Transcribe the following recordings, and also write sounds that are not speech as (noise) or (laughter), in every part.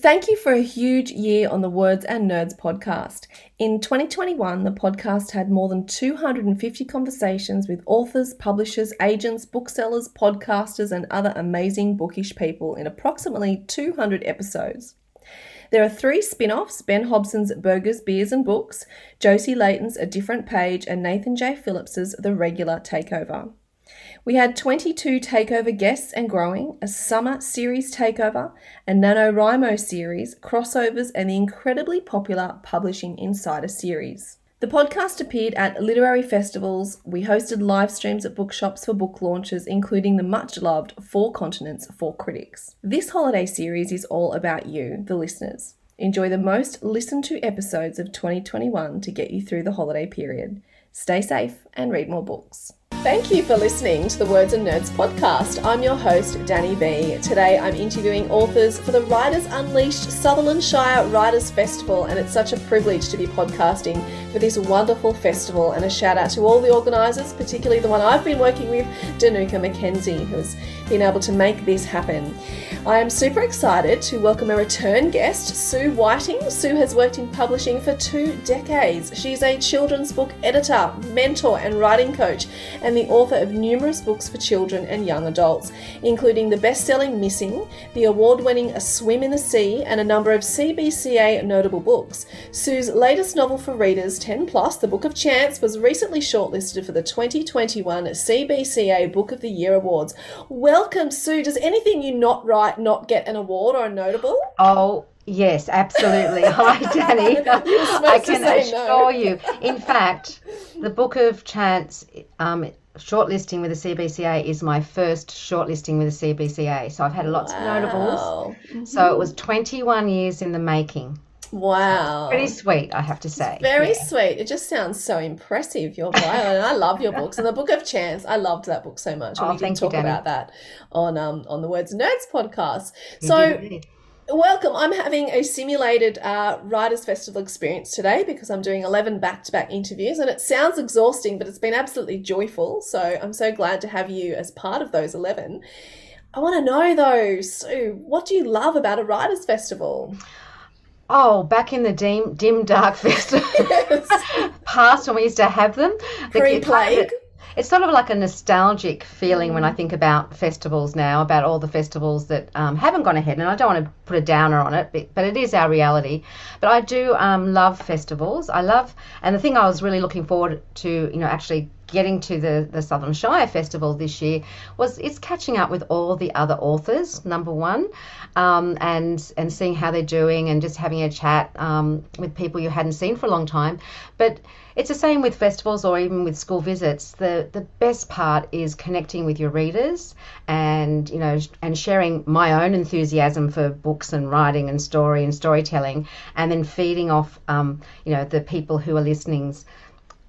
Thank you for a huge year on the Words and Nerds podcast. In 2021, the podcast had more than 250 conversations with authors, publishers, agents, booksellers, podcasters, and other amazing bookish people in approximately 200 episodes. There are three spin offs Ben Hobson's Burgers, Beers, and Books, Josie Layton's A Different Page, and Nathan J. Phillips's The Regular Takeover. We had 22 takeover guests and growing, a summer series takeover, a NaNoWriMo series, crossovers, and the incredibly popular Publishing Insider series. The podcast appeared at literary festivals. We hosted live streams at bookshops for book launches, including the much loved Four Continents for Critics. This holiday series is all about you, the listeners. Enjoy the most listened to episodes of 2021 to get you through the holiday period. Stay safe and read more books. Thank you for listening to the Words and Nerds podcast. I'm your host, Danny B. Today I'm interviewing authors for the Writers Unleashed Sutherland Shire Writers Festival, and it's such a privilege to be podcasting for this wonderful festival. And a shout out to all the organisers, particularly the one I've been working with, Dinuka McKenzie, who's been able to make this happen. I am super excited to welcome a return guest, Sue Whiting. Sue has worked in publishing for two decades. She's a children's book editor, mentor, and writing coach, and the author of numerous books for children and young adults, including the best selling Missing, the award winning A Swim in the Sea, and a number of CBCA notable books. Sue's latest novel for readers, 10 Plus, The Book of Chance, was recently shortlisted for the 2021 CBCA Book of the Year Awards. Welcome, Sue. Does anything you not write not get an award or a notable? Oh, Yes, absolutely. (laughs) Hi, Danny. I can assure no. you. In fact, the Book of Chance um, shortlisting with the CBCA is my first shortlisting with the CBCA. So I've had lots wow. of notables. Mm-hmm. So it was 21 years in the making. Wow. Pretty sweet, I have to say. It's very yeah. sweet. It just sounds so impressive, your bio. and I love your books. And the Book of Chance, I loved that book so much. Oh, we did talk you, about that on um on the Words Nerds podcast. So Welcome. I'm having a simulated uh, Writers Festival experience today because I'm doing 11 back to back interviews and it sounds exhausting, but it's been absolutely joyful. So I'm so glad to have you as part of those 11. I want to know though, Sue, what do you love about a Writers Festival? Oh, back in the dim, dim dark (laughs) festival yes. past when we used to have them. Pre-plague it's sort of like a nostalgic feeling mm. when I mm. think about festivals now, about all the festivals that um, haven't gone ahead. And I don't want to put a downer on it, but, but it is our reality. But I do um, love festivals. I love, and the thing I was really looking forward to, you know, actually getting to the, the Sutherland Shire Festival this year was it's catching up with all the other authors, number one, um, and and seeing how they're doing and just having a chat um, with people you hadn't seen for a long time. But it's the same with festivals or even with school visits. The the best part is connecting with your readers and you know and sharing my own enthusiasm for books and writing and story and storytelling, and then feeding off um, you know the people who are listening's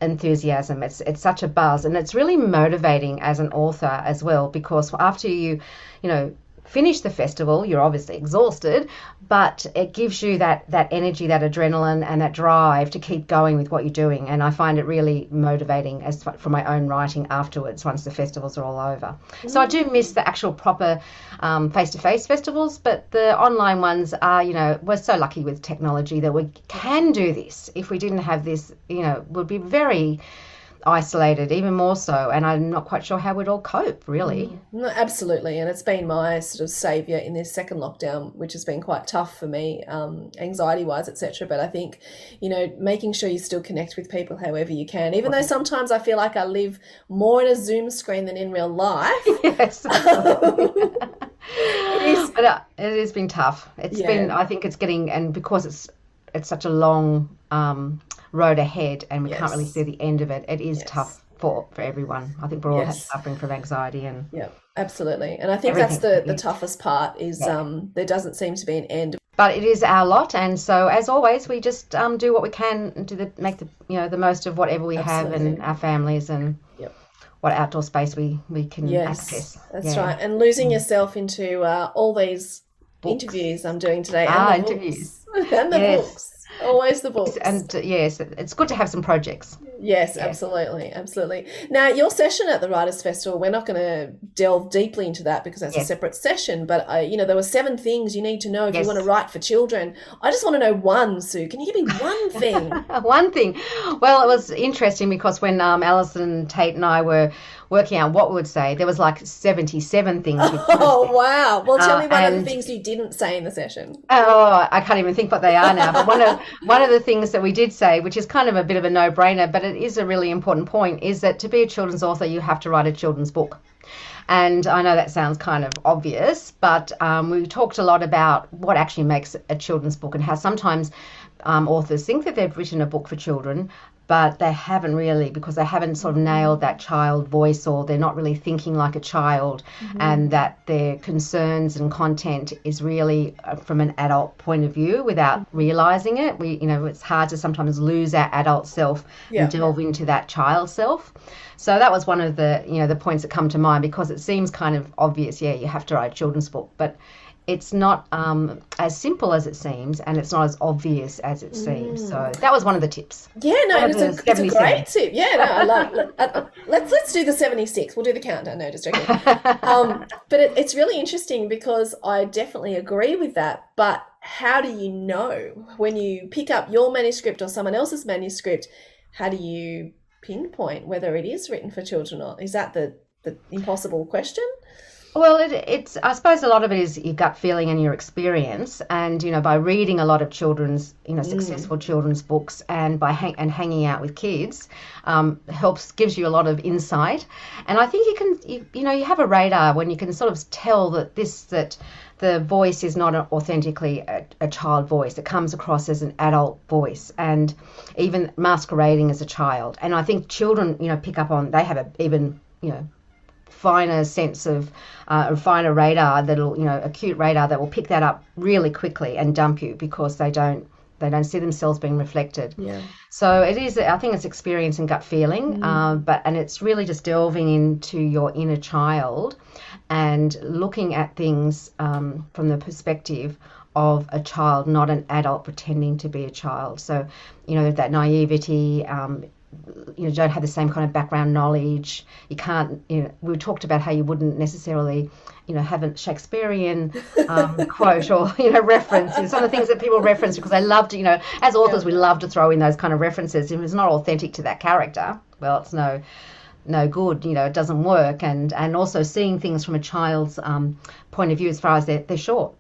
enthusiasm. It's it's such a buzz, and it's really motivating as an author as well because after you, you know, finish the festival, you're obviously exhausted, but it gives you that that energy, that adrenaline, and that drive to keep going with what you're doing. And I find it really motivating as for my own writing afterwards once the festivals are all over. Mm. So I do miss the actual proper face to face festivals, but the online ones are, you know, we're so lucky with technology that we can do this. If we didn't have this, you know, would be very isolated, even more so. And I'm not quite sure how we'd all cope, really. Mm, absolutely. And it's been my sort of saviour in this second lockdown, which has been quite tough for me, um, anxiety wise, etc. But I think, you know, making sure you still connect with people however you can, even though sometimes I feel like I live more in a Zoom screen than in real life. (laughs) Yes. (laughs) (laughs) it is. But uh, it has been tough. It's yeah. been, I think it's getting, and because it's, it's such a long um, road ahead and we yes. can't really see the end of it. It is yes. tough for, for everyone. I think we're all yes. suffering from anxiety and yeah, absolutely. And I think that's the, the toughest part is yeah. um, there doesn't seem to be an end. But it is our lot, and so as always, we just um, do what we can to the, make the you know the most of whatever we absolutely. have and our families and yep. what outdoor space we we can yes, access. That's yeah. right. And losing mm. yourself into uh, all these books. interviews I'm doing today. Ah, and the interviews. (laughs) and the yes. books. Always the books. And uh, yes, it's good to have some projects. Yes, absolutely, absolutely. Now, your session at the Writers Festival, we're not going to delve deeply into that because that's yes. a separate session. But uh, you know, there were seven things you need to know if yes. you want to write for children. I just want to know one, Sue. Can you give me one (laughs) thing? one thing. Well, it was interesting because when um, Alison Tate and I were working out what we would say, there was like seventy-seven things. (laughs) Oh wow! Well, tell uh, me one and, of the things you didn't say in the session. Oh, I can't even think what they are now. But one of (laughs) one of the things that we did say, which is kind of a bit of a no-brainer, but it is a really important point, is that to be a children's author, you have to write a children's book. And I know that sounds kind of obvious, but um, we talked a lot about what actually makes a children's book and how sometimes um, authors think that they've written a book for children, but they haven't really because they haven't sort of nailed that child voice or they're not really thinking like a child mm-hmm. and that their concerns and content is really uh, from an adult point of view without realizing it. We you know it's hard to sometimes lose our adult self yeah. and delve into that child self. So that was one of the you know the points that come to mind because it seems kind of obvious. Yeah you have to write a children's book but it's not um, as simple as it seems, and it's not as obvious as it seems. Mm. So that was one of the tips. Yeah, no, it's a, it's a, great tip. Yeah, no, I love. Let, uh, let's let's do the seventy six. We'll do the countdown. No, just joking. um, (laughs) but it, it's really interesting because I definitely agree with that. But how do you know when you pick up your manuscript or someone else's manuscript? How do you pinpoint whether it is written for children or not? is that the the impossible question? Well, it, it's I suppose a lot of it is your gut feeling and your experience, and you know by reading a lot of children's you know mm. successful mm. children's books and by hang, and hanging out with kids um, helps gives you a lot of insight, and I think you can you, you know you have a radar when you can sort of tell that this that the voice is not authentically a, a, child voice. It comes across as an adult voice and even masquerading as a child. And I think children, you know, pick up on, they have a even, you know, finer sense of uh, a finer radar that'll you know acute radar that will pick that up really quickly and dump you because they don't they don't see themselves being reflected. Yeah. So it is. I think it's experience and gut feeling, mm. uh, but and it's really just delving into your inner child and looking at things um, from the perspective of a child, not an adult pretending to be a child. So, you know, that naivety, um, you know don't have the same kind of background knowledge. You can't you know we talked about how you wouldn't necessarily you know have a shakespearean um, (laughs) quote or you know reference. You know, some of the things that people reference because they love to you know as authors we love to throw in those kind of references. If it's not authentic to that character well it's no no good you know it doesn't work. And and also seeing things from a child's um, point of view as far as they're, they're short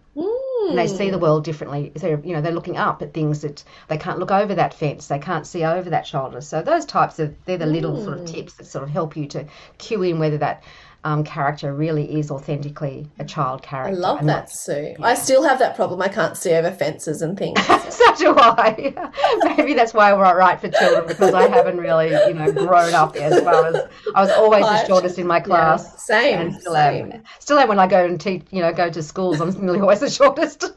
and they see the hmm. world differently. They're, you know, they're looking up at things that they can't look over that fence. They can't see over that shoulder. So those types of they're the little sort of hmm. tips that sort of help you to cue in whether that um, character really is authentically a child character. I love that, not, Sue. Yeah. I still have that problem. I can't see over fences and things. (laughs) so do I. (laughs) Maybe that's why we're right for children because I haven't really, you know, grown up as well as I was always the shortest in my class. Yeah, same. And still same. am. Still am when I go and teach, you know, go to schools. I'm (laughs) nearly always the shortest.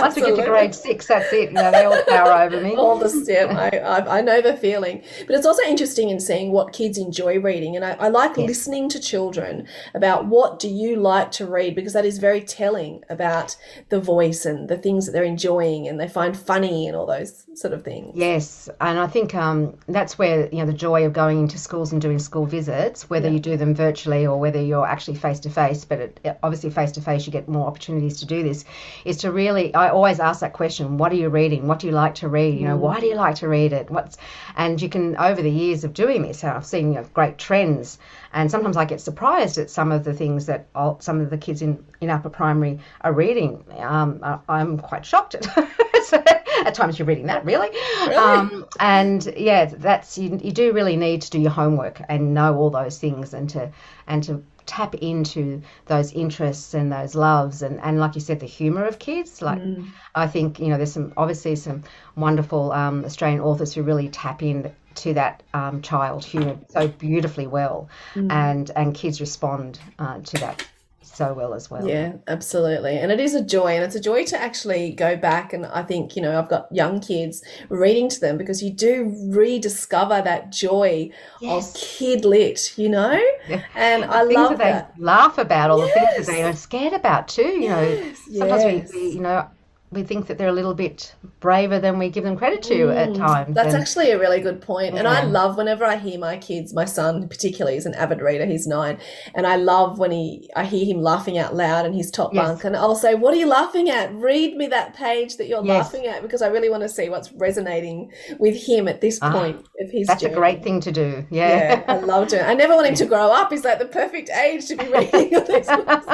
Once we get to grade six, that's it. You know, they all power over me. All the step. (laughs) I, I, I, know the feeling. But it's also interesting in seeing what kids enjoy reading. And I, I like yes. listening to children about what do you like to read because that is very telling about the voice and the things that they're enjoying and they find funny and all those sort of things. Yes. And I think um, that's where, you know, the joy of going into schools and doing school visits, whether yeah. you do them virtually or whether you're actually face to face, but it, obviously face to face you get more opportunities to do this, is to really, I always ask that question what are you reading? What do you like to read? You know mm. why do you like to read it? What's and you can over the years of doing this i've seen you know, great trends. And sometimes i get surprised at some of the things that some of the kids in, in upper primary are reading. Um, i'm quite shocked at (laughs) at times you're reading that really, really? Um, and yeah that's you, you do really need to do your homework and know all those things and to and to tap into those interests and those loves and, and like you said the humor of kids like mm. i think you know there's some obviously some wonderful um, australian authors who really tap in to that um, child humor so beautifully well mm. and and kids respond uh, to that so well as well. Yeah, absolutely. And it is a joy. And it's a joy to actually go back. And I think, you know, I've got young kids reading to them because you do rediscover that joy yes. of kid lit, you know? Yeah. And the I love that. They laugh about, all yes. the things that they are scared about too. You know, sometimes yes. we, we, you know, we think that they're a little bit braver than we give them credit to at times. That's And- actually a really good point. And I love whenever I hear my kids, my son particularly is an avid reader, he's nine. And I love when he I hear him laughing out loud in his top Yes. bunk and I'll say, What are you laughing at? Read me that page that you're Yes. laughing at because I really want to see what's resonating with him at this Ah, point of his that's a great thing to do. Yeah, Yeah. I love doing it. I never want him to (laughs) grow up. He's like the perfect age to be reading all these books.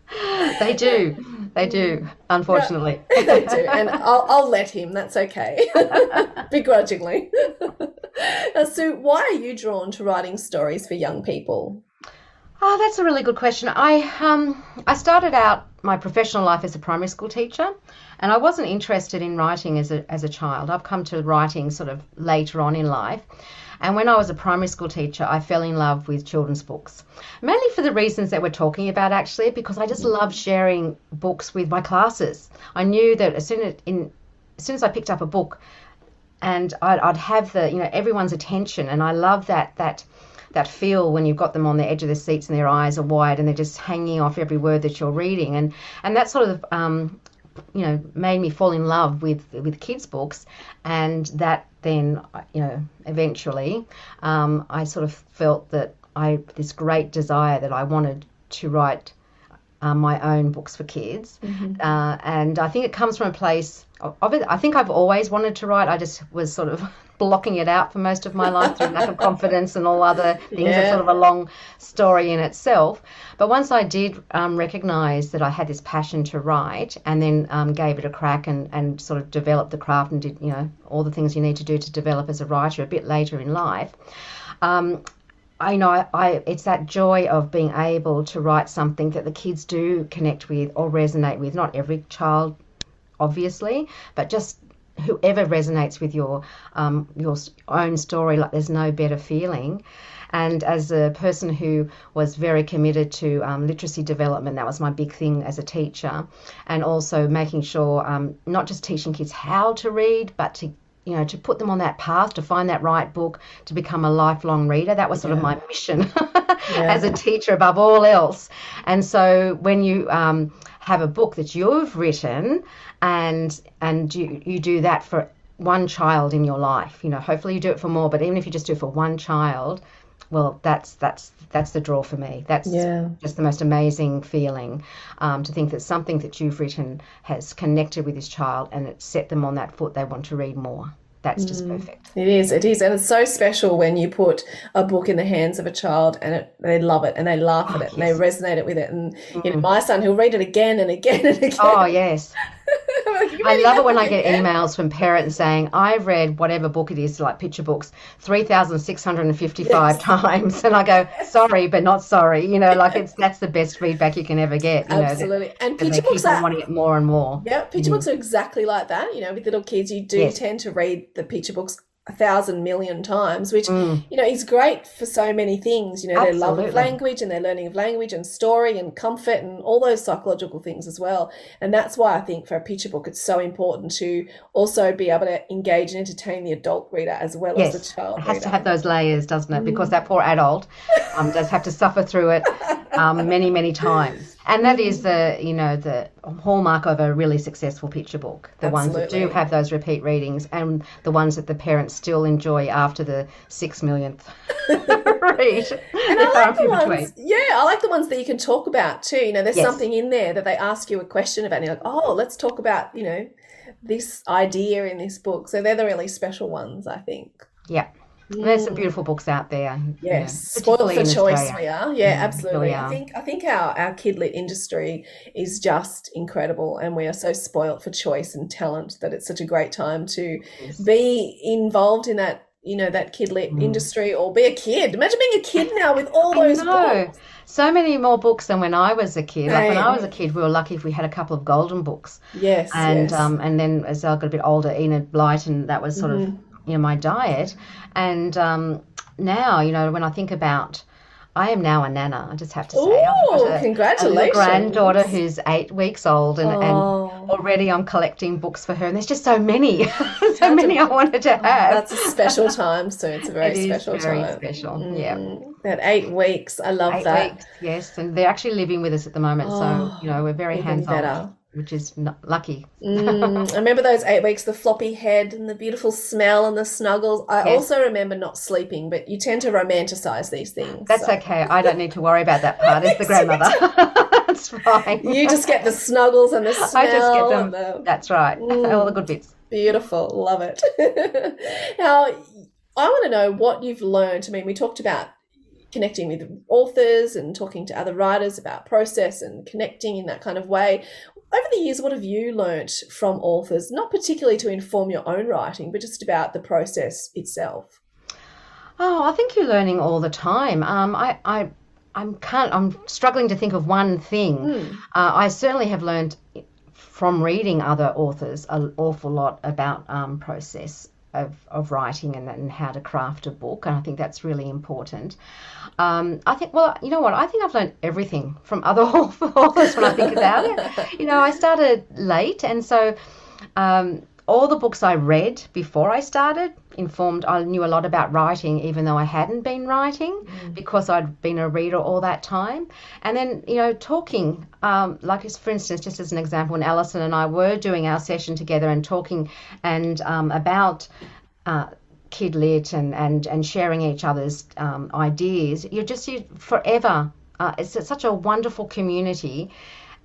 (laughs) they do. (laughs) They do, unfortunately. (laughs) they do, and I'll, I'll let him. That's okay, (laughs) begrudgingly. (laughs) Uh, Sue, why are you drawn to writing stories for young people? Oh, that's a really good question. I um I started out my professional life as a primary school teacher, and I wasn't interested in writing as a as a child. I've come to writing sort of later on in life. And when I was a primary school teacher, I fell in love with children's books, mainly for the reasons that we're talking about, actually, because I just loved sharing books with my classes. I knew that as soon as in as soon as I picked up a book, and I'd, I'd have the you know everyone's attention, and I love that that that feel when you've got them on the edge of their seats and their eyes are wide and they're just hanging off every word that you're reading, and and that sort of um, you know made me fall in love with with kids books, and that then you know eventually um, I sort of felt that I this great desire that I wanted to write um, my own books for kids. Uh, and I think it comes from a place of, of it. I think I've always wanted to write. I just was sort of (laughs) blocking it out for most of my life through lack of (laughs) confidence and all other things. It's sort of a long story in itself. But once I did um, recognize that I had this passion to write and then um, gave it a crack and, and sort of developed the craft and did, you know, all the things you need to do to develop as a writer a bit later in life. Um, I know I, I it's that joy of being able to write something that the kids do connect with or resonate with. Not every child, obviously, but just whoever resonates with your um, your own story. Like there's no better feeling. And as a person who was very committed to um, literacy development, that was my big thing as a teacher, and also making sure um, not just teaching kids how to read, but to you know to put them on that path to find that right book to become a lifelong reader. That was sort of my mission (laughs) as a teacher above all else. And so when you um, have a book that you've written and and you you do that for one child in your life, you know, hopefully you do it for more, but even if you just do it for one child, well, that's that's that's the draw for me. That's Yeah. just the most amazing feeling um, to think that something that you've written has connected with this child and it set them on that foot. They want to read more. That's just perfect. It is, it is, and it's so special when you put a book in the hands of a child and it, they love it and they laugh at it and they resonate it with it. And you know, my son, he'll read it again and again and again. Oh yes, (laughs) Like, I love it when I get emails from parents saying, I've read whatever book it is, like picture books, 3,655 (laughs) times. And I go, sorry, but not sorry. You know, like it's (laughs) that's the best feedback you can ever get. You Absolutely. and Know, that, and picture books are wanting it more and more. Yeah, picture mm. books are exactly like that. You know, with little kids, you do Yes. tend to read the picture books a thousand million times, which Mm. you know is great for so many things. You know, their love of language and their learning of language and story and comfort and all those psychological things as well. And that's why I think for a picture book, it's so important to also be able to engage and entertain the adult reader as well as the child it has reader. to have those layers, doesn't it? Because that poor adult um, does have to suffer through it um, many, many times. And that is the, you know, the hallmark of a really successful picture book. The ones that do have those repeat readings and the ones that the parents still enjoy after the six millionth (laughs) read. And I like the ones, between. yeah, I like the ones that you can talk about too. You know, there's Yes. something in there that they ask you a question about, and you're like, oh, let's talk about, you know, this idea in this book. So they're the really special ones, I think. Yeah. And There's some beautiful books out there. you know, Yes, spoiled for choice Australia. we are. Yeah, Mm, absolutely. really I think I think our our kid lit industry is just incredible, and we are so spoilt for choice and talent that it's such a great time to Yes. be involved in that. You know that kid lit Mm. industry, or be a kid. Imagine being a kid now with all I those know. books. So many more books than when I was a kid. Like when I was a kid, we were lucky if we had a couple of golden books. Yes, and yes. um, and then as I got a bit older, Enid Blyton, that was sort of Mm-hmm. You know my diet. And um, now, you know, when I think about, I am now a nana. I just have to say, Ooh, got a- congratulations. granddaughter who's eight weeks old, and, Oh. and already I'm collecting books for her. And there's just so many, (laughs) so many I wanted to have. That's a special time, so it's a (laughs) very It is special very time. special. Yeah. Mm, That eight weeks, I love Eight that. weeks, yes, and they're actually living with us at the moment, so Oh, you know we're very hands on. Which is not lucky. Mm, I (laughs) remember those eight weeks, the floppy head and the beautiful smell and the snuggles. I Yes. also remember not sleeping, but you tend to romanticize these things. That's so. okay. I don't need to worry about that part as the (laughs) grandmother. (laughs) That's fine. You just get the snuggles and the smell. I just get them. the That's right. Mm. All the good bits. beautiful. Love it. now, I want to know what you've learned. I mean, we talked about connecting with authors and talking to other writers about process and connecting in that kind of way. Over the years, what have you learnt from authors, not particularly to inform your own writing, but just about the process itself? Oh, I think you're learning all the time. Um, I, I, I'm can't. I'm struggling to think of one thing. Hmm. Uh, I certainly have learned from reading other authors an awful lot about um, process of, of writing and, and how to craft a book, and I think that's really important. Um, I think, well, you know what? I think I've learned everything from other (laughs) authors when I think about it. (laughs) You know, I started late, and so um, all the books I read before I started informed. I knew a lot about writing, even though I hadn't been writing, because I'd been a reader all that time. And then, you know, talking, um, like as- for instance, just as an example, when Alison and I were doing our session together and talking and um, about. Uh, kid lit and, and, and sharing each other's um, ideas, you're just you forever. Uh, it's, such a wonderful community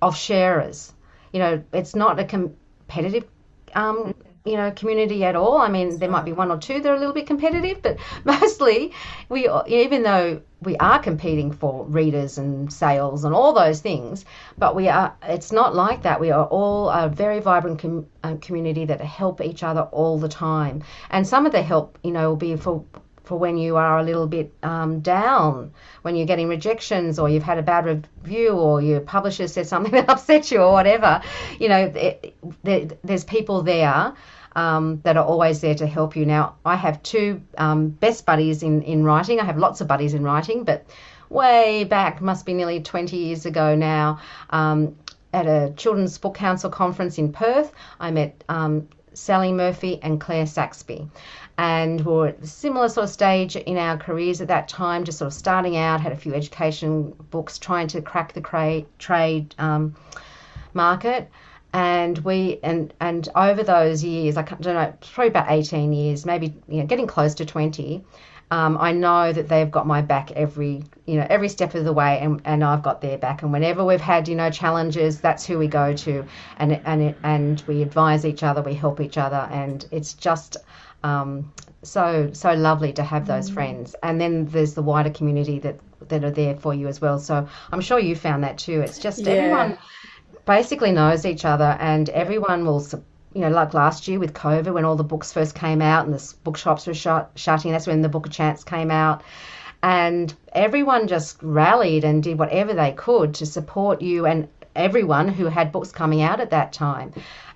of sharers. You know, it's not a competitive, um, you know, community at all. I mean, there might be one or two that are a little bit competitive, but (laughs) mostly we, even though we are competing for readers and sales and all those things, but we are. It's not like that. We are all a very vibrant com- uh, community that help each other all the time, and some of the help, you know, will be for for when you are a little bit um, down, when you're getting rejections or you've had a bad review or your publisher said something (laughs) that upset you or whatever. You know, it, there, there's people there um, that are always there to help you. Now, I have two um, best buddies in, in writing. I have lots of buddies in writing, but way back, must be nearly 20 years ago now, um, at a Children's Book Council conference in Perth, I met um, Sally Murphy and Claire Saxby. And we were at a similar sort of stage in our careers at that time, just sort of starting out, had a few education books, trying to crack the cra- trade um, market. And we and and over those years, I don't know, probably about 18 years, maybe you know, getting close to 20. Um, I know that they've got my back every, you know, every step of the way, and, and I've got their back. And whenever we've had, you know, challenges, that's who we go to, and and and we advise each other, we help each other, and it's just um, so so lovely to have those friends. And then there's the wider community that that are there for you as well. So I'm sure you found that too. It's just Yeah. everyone basically knows each other, and everyone will. You know, like last year with COVID, when all the books first came out and the bookshops were shut, shutting, that's when the Book of Chance came out. And everyone just rallied and did whatever they could to support you and everyone who had books coming out at that time.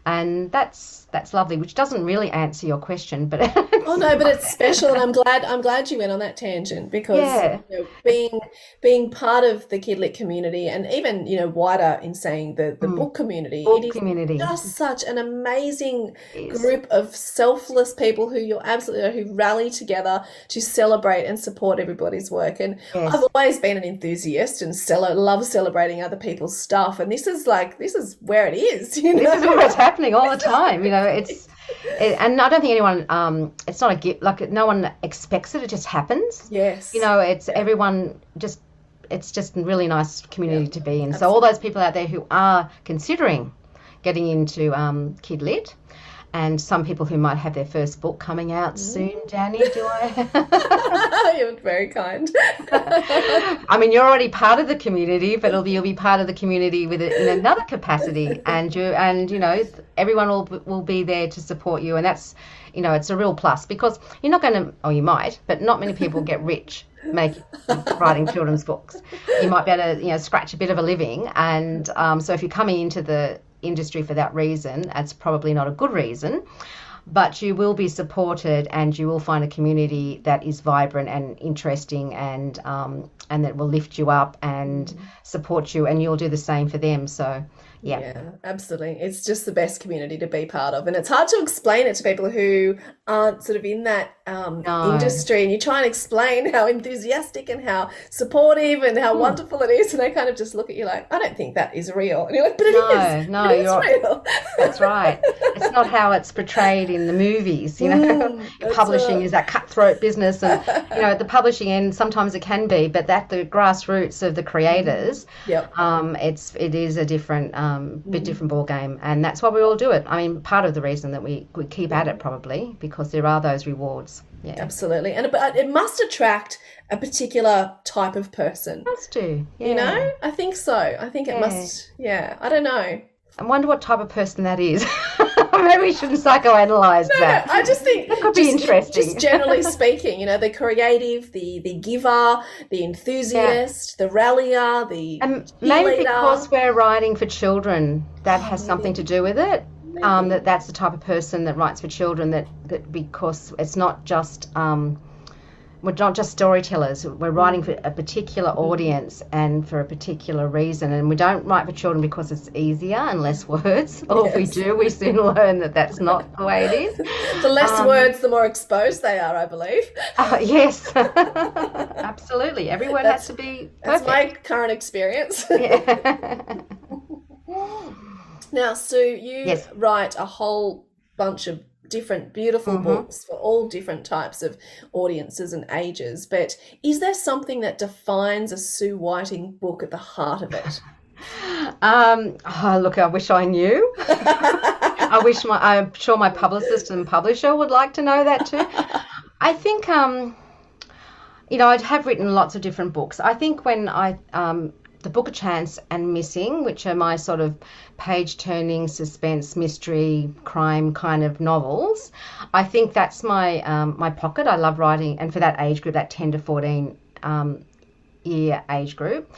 And that's that's lovely, which doesn't really answer your question, but (laughs) Oh no, but it's special, and I'm glad I'm glad you went on that tangent because Yeah. you know, being being part of the Kidlit community, and even you know wider in saying the the Mm. book community, it book is community just such an amazing group of selfless people who you're absolutely who rally together to celebrate and support everybody's work. And Yes. I've always been an enthusiast and cele- love celebrating other people's stuff, and this is like this is where it is. (laughs) You know, this is where it's happening all the time. You know, it's it, and I don't think anyone. Um, it's not a gift. Like no one expects it. It just happens. yes, You know, it's everyone just. It's just a really nice community to be in. So all those people out there who are considering getting into um, Kid Lit, and some people who might have their first book coming out soon. Danny, do I? (laughs) You're very kind. (laughs) I mean, you're already part of the community, but it'll be, you'll be part of the community with it in another capacity, (laughs) and you and you know everyone will will be there to support you, and that's you know it's a real plus because you're not going to, or you might, but not many people get rich make writing children's books. You might be able to you know scratch a bit of a living, and um, so if you're coming into the industry for that reason, that's probably not a good reason but you will be supported and you will find a community that is vibrant and interesting and um, and that will lift you up and support you and you'll do the same for them. So Yeah. yeah, absolutely. It's just the best community to be part of, and it's hard to explain it to people who aren't sort of in that um, No. industry. And you try and explain how enthusiastic and how supportive and how Hmm. wonderful it is, and they kind of just look at you like, "I don't think that is real." And you're like, "But it No, is. no, it is you're- real." (laughs) That's right. It's not how it's portrayed in the movies, you know. (laughs) Mm, publishing right. is that cutthroat business, and you know, at the publishing end, sometimes it can be, but at the grassroots of the creators, Yep. um, it's it is a different, um, bit Mm. different ball game, and that's why we all do it. I mean, part of the reason that we we keep at it probably because there are those rewards. Yeah, Absolutely, and but it must attract a particular type of person. must do. Yeah. You know, I think so. I think it Yeah. must. Yeah, I don't know. I wonder what type of person that is. (laughs) (laughs) Maybe we shouldn't psychoanalyze that. I just think That could be interesting. Just (laughs) generally speaking, you know, the creative, the the giver, the enthusiast, the rallier, the And maybe leader. because we're writing for children, that has something to do with it. Um, that that's the type of person that writes for children. That that because it's not just um, we're not just storytellers. We're writing for a particular audience and for a particular reason. And we don't write for children because it's easier and less words. (laughs) Or if we do, we soon (laughs) learn that that's not the way it is. the less um, words, the more exposed they are. I believe (laughs) Uh, yes, absolutely. Every word That's- has to be that's my current experience. Yeah. now, Sue, you Yes. write a whole bunch of different beautiful Mhm. books for all different types of audiences and ages. But is there something that defines a Sue Whiting book at the heart of it? (laughs) Um, oh, look, I wish I knew. (laughs) I wish my, I'm sure my publicist and publisher would like to know that too. I think, um, you know, I have written lots of different books. I think when I, um, the Book of Chance and Missing, which are my sort of page turning suspense, mystery, crime kind of novels, I think that's my um, my pocket. I love writing, and for that age group, that 10 to 14 um, year age group.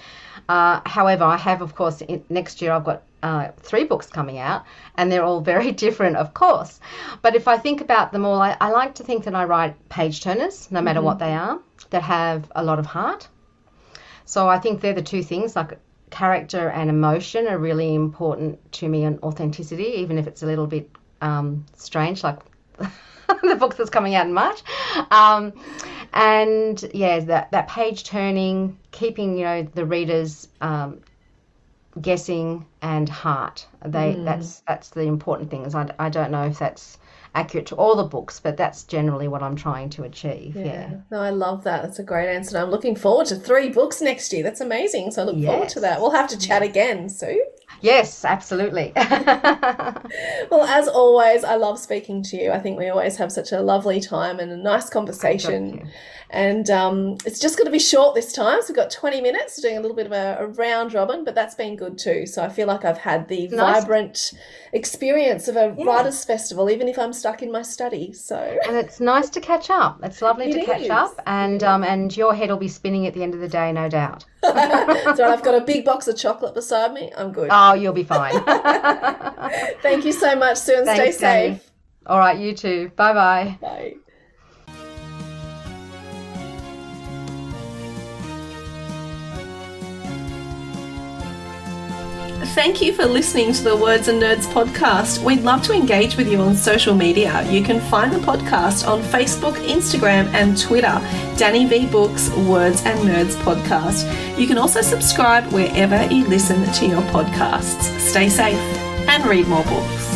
Uh, however, I have, of course, in, next year I've got uh, three books coming out, and they're all (laughs) very different, of course. But if I think about them all, I, I like to think that I write page turners, no matter what they are, that have a lot of heart. So I think they're the two things, like character and emotion, are really important to me, and authenticity, even if it's a little bit um, strange, like (laughs) the book that's coming out in March. Um, and yeah, that that page turning, keeping you know the readers um, guessing and heart. They that's that's the important things. I, I don't know if that's accurate to all the books, but that's generally what I'm trying to achieve. Yeah. No, I love that. That's a great answer. I'm looking forward to three books next year. That's amazing. So I look forward to that. We'll have to chat again, Sue. Yes, absolutely. (laughs) Well, as always, I love speaking to you. I think we always have such a lovely time and a nice conversation. And um, it's just going to be short this time. So we've got 20 minutes doing a little bit of a, a round robin, but that's been good too. So I feel like I've had the Nice. vibrant experience of a Yeah. writers' festival, even if I'm stuck in my study. So and it's nice to catch up. It's lovely to It catch up, and um, and your head will be spinning at the end of the day, no doubt. So I've got a big box of chocolate beside me. I'm good. Oh, you'll be fine. (laughs) Thank you so much, Sue, and Thanks, stay Danny. safe. All right, you too. Bye bye. Bye. Thank you for listening to the Words and Nerds podcast. We'd love to engage with you on social media. You can find the podcast on Facebook, Instagram, and Twitter. Danny V Books Words and Nerds podcast. You can also subscribe wherever you listen to your podcasts. Stay safe and read more books.